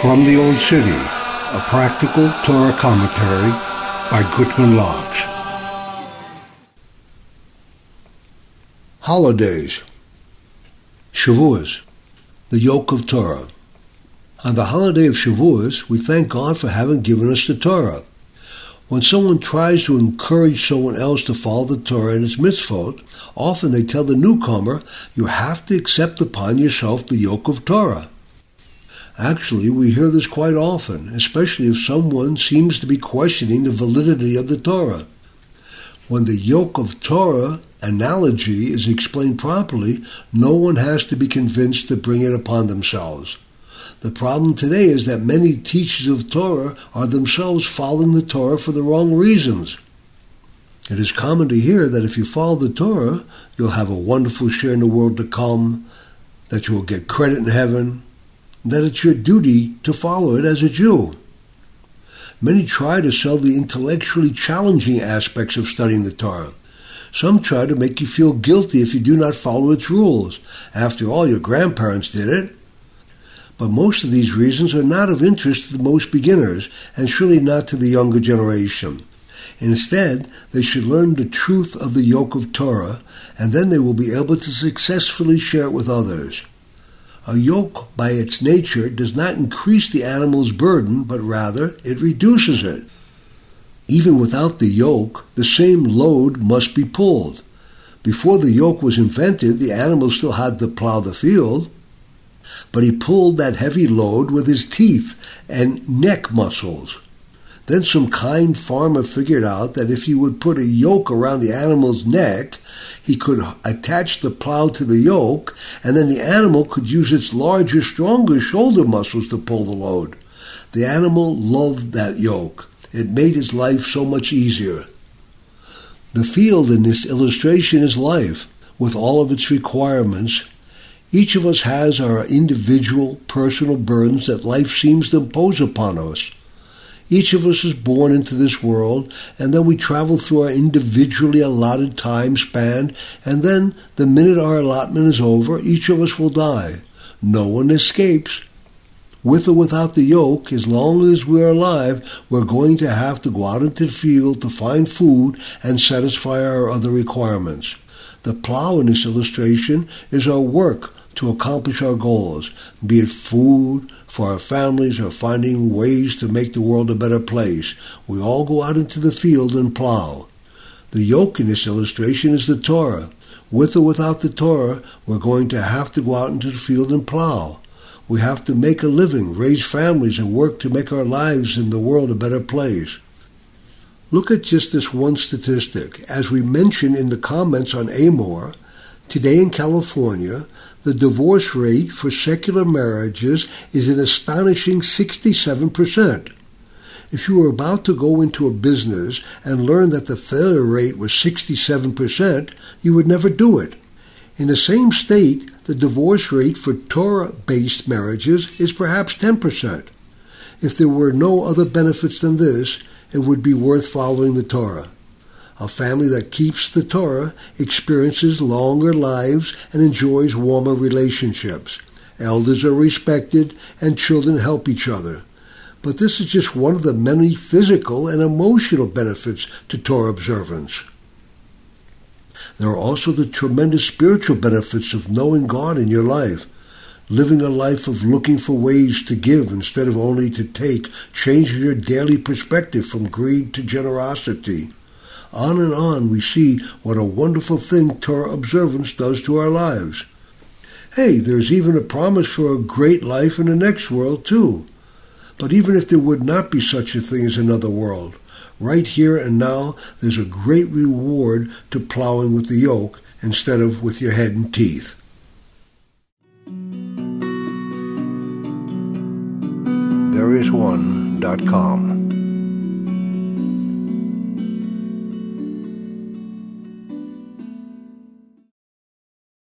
From the Old City, a practical Torah commentary by Gutman Locks. Holidays. Shavuos, the yoke of Torah. On the holiday of Shavuos, we thank God for having given us the Torah. When someone tries to encourage someone else to follow the Torah and its mitzvot, often they tell the newcomer, you have to accept upon yourself the yoke of Torah. Actually, we hear this quite often, especially if someone seems to be questioning the validity of the Torah. When the yoke of Torah analogy is explained properly, no one has to be convinced to bring it upon themselves. The problem today is that many teachers of Torah are themselves following the Torah for the wrong reasons. It is common to hear that if you follow the Torah, you'll have a wonderful share in the world to come, that you will get credit in heaven, that it's your duty to follow it as a Jew. Many try to sell the intellectually challenging aspects of studying the Torah. Some try to make you feel guilty if you do not follow its rules. After all, your grandparents did it. But most of these reasons are not of interest to most beginners, and surely not to the younger generation. Instead, they should learn the truth of the yoke of Torah, and then they will be able to successfully share it with others. A yoke, by its nature, does not increase the animal's burden, but rather it reduces it. Even without the yoke, the same load must be pulled. Before the yoke was invented, the animal still had to plow the field, but he pulled that heavy load with his teeth and neck muscles. Then some kind farmer figured out that if he would put a yoke around the animal's neck, he could attach the plow to the yoke, and then the animal could use its larger, stronger shoulder muscles to pull the load. The animal loved that yoke. It made his life so much easier. The field in this illustration is life, with all of its requirements. Each of us has our individual, personal burdens that life seems to impose upon us. Each of us is born into this world, and then we travel through our individually allotted time span, and then the minute our allotment is over, each of us will die. No one escapes. With or without the yoke, as long as we're alive, we're going to have to go out into the field to find food and satisfy our other requirements. The plow in this illustration is our work to accomplish our goals, be it food, for our families or finding ways to make the world a better place. We all go out into the field and plow. The yoke in this illustration is the Torah. With or without the Torah, we're going to have to go out into the field and plow. We have to make a living, raise families, and work to make our lives in the world a better place. Look at just this one statistic. As we mentioned in the comments on Emor, today in California, the divorce rate for secular marriages is an astonishing 67%. If you were about to go into a business and learn that the failure rate was 67%, you would never do it. In the same state, the divorce rate for Torah based marriages is perhaps 10%. If there were no other benefits than this, it would be worth following the Torah. A family that keeps the Torah experiences longer lives and enjoys warmer relationships. Elders are respected and children help each other. But this is just one of the many physical and emotional benefits to Torah observance. There are also the tremendous spiritual benefits of knowing God in your life, living a life of looking for ways to give instead of only to take, changing your daily perspective from greed to generosity. On and on we see what a wonderful thing Torah observance does to our lives. Hey, there's even a promise for a great life in the next world, too. But even if there would not be such a thing as another world, right here and now, there's a great reward to plowing with the yoke instead of with your head and teeth. There is one.com.